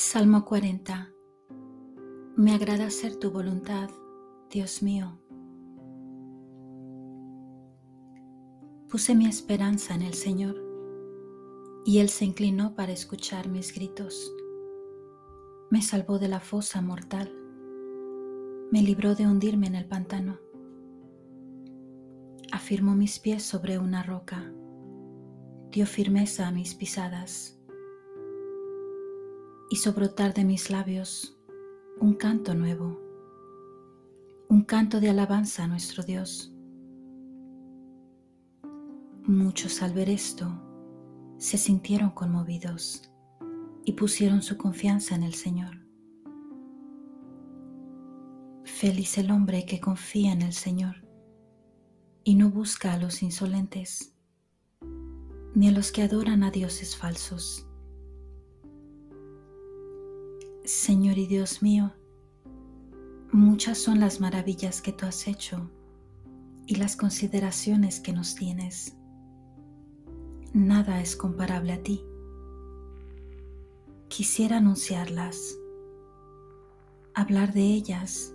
Salmo 40 Me agrada hacer tu voluntad, Dios mío. Puse mi esperanza en el Señor, y Él se inclinó para escuchar mis gritos. Me salvó de la fosa mortal, me libró de hundirme en el pantano. Afirmó mis pies sobre una roca, dio firmeza a mis pisadas hizo brotar de mis labios un canto nuevo, un canto de alabanza a nuestro Dios. Muchos al ver esto se sintieron conmovidos y pusieron su confianza en el Señor. Feliz el hombre que confía en el Señor y no busca a los insolentes, ni a los que adoran a dioses falsos Señor y Dios mío, muchas son las maravillas que tú has hecho y las consideraciones que nos tienes. Nada es comparable a ti. Quisiera anunciarlas, hablar de ellas,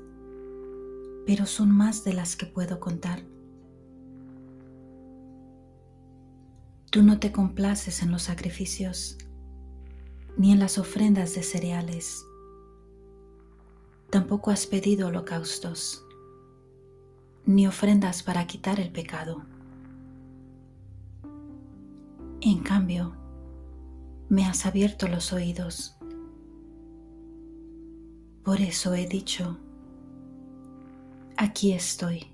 pero son más de las que puedo contar. Tú no te complaces en los sacrificios ni en las ofrendas de cereales. Tampoco has pedido holocaustos, ni ofrendas para quitar el pecado. En cambio, me has abierto los oídos. Por eso he dicho, aquí estoy,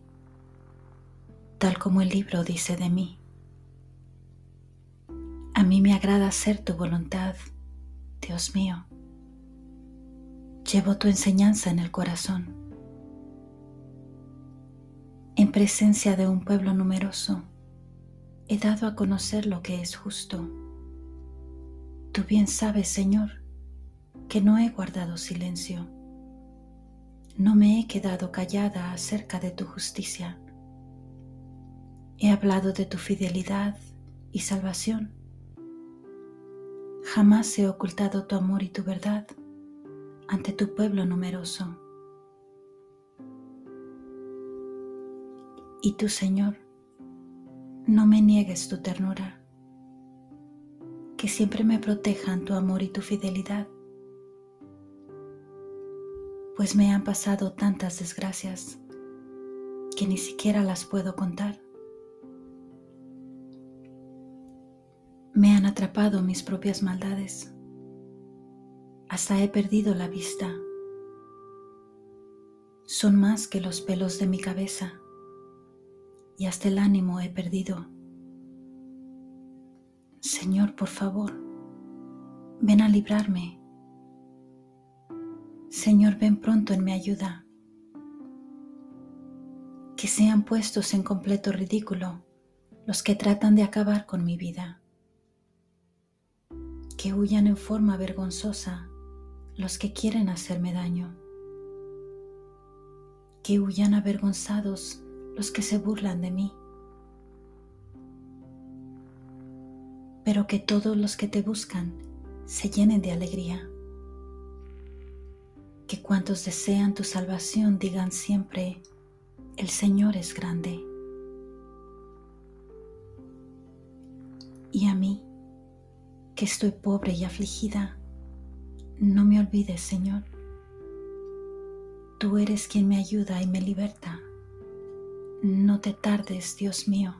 tal como el libro dice de mí. A mí me agrada hacer tu voluntad Dios mío, llevo tu enseñanza en el corazón. En presencia de un pueblo numeroso, he dado a conocer lo que es justo. Tú bien sabes, Señor, que no he guardado silencio. No me he quedado callada acerca de tu justicia. He hablado de tu fidelidad y salvación Jamás he ocultado tu amor y tu verdad ante tu pueblo numeroso. Y tú, Señor, no me niegues tu ternura, que siempre me protejan tu amor y tu fidelidad, pues me han pasado tantas desgracias que ni siquiera las puedo contar. Me han atrapado mis propias maldades. Hasta he perdido la vista. Son más que los pelos de mi cabeza y hasta el ánimo he perdido. Señor, por favor, ven a librarme. Señor, ven pronto en mi ayuda. Que sean puestos en completo ridículo los que tratan de acabar con mi vida que huyan en forma vergonzosa los que quieren hacerme daño, que huyan avergonzados los que se burlan de mí, pero que todos los que te buscan se llenen de alegría, que cuantos desean tu salvación digan siempre, el Señor es grande. Que estoy pobre y afligida, no me olvides, Señor. Tú eres quien me ayuda y me liberta. No te tardes, Dios mío.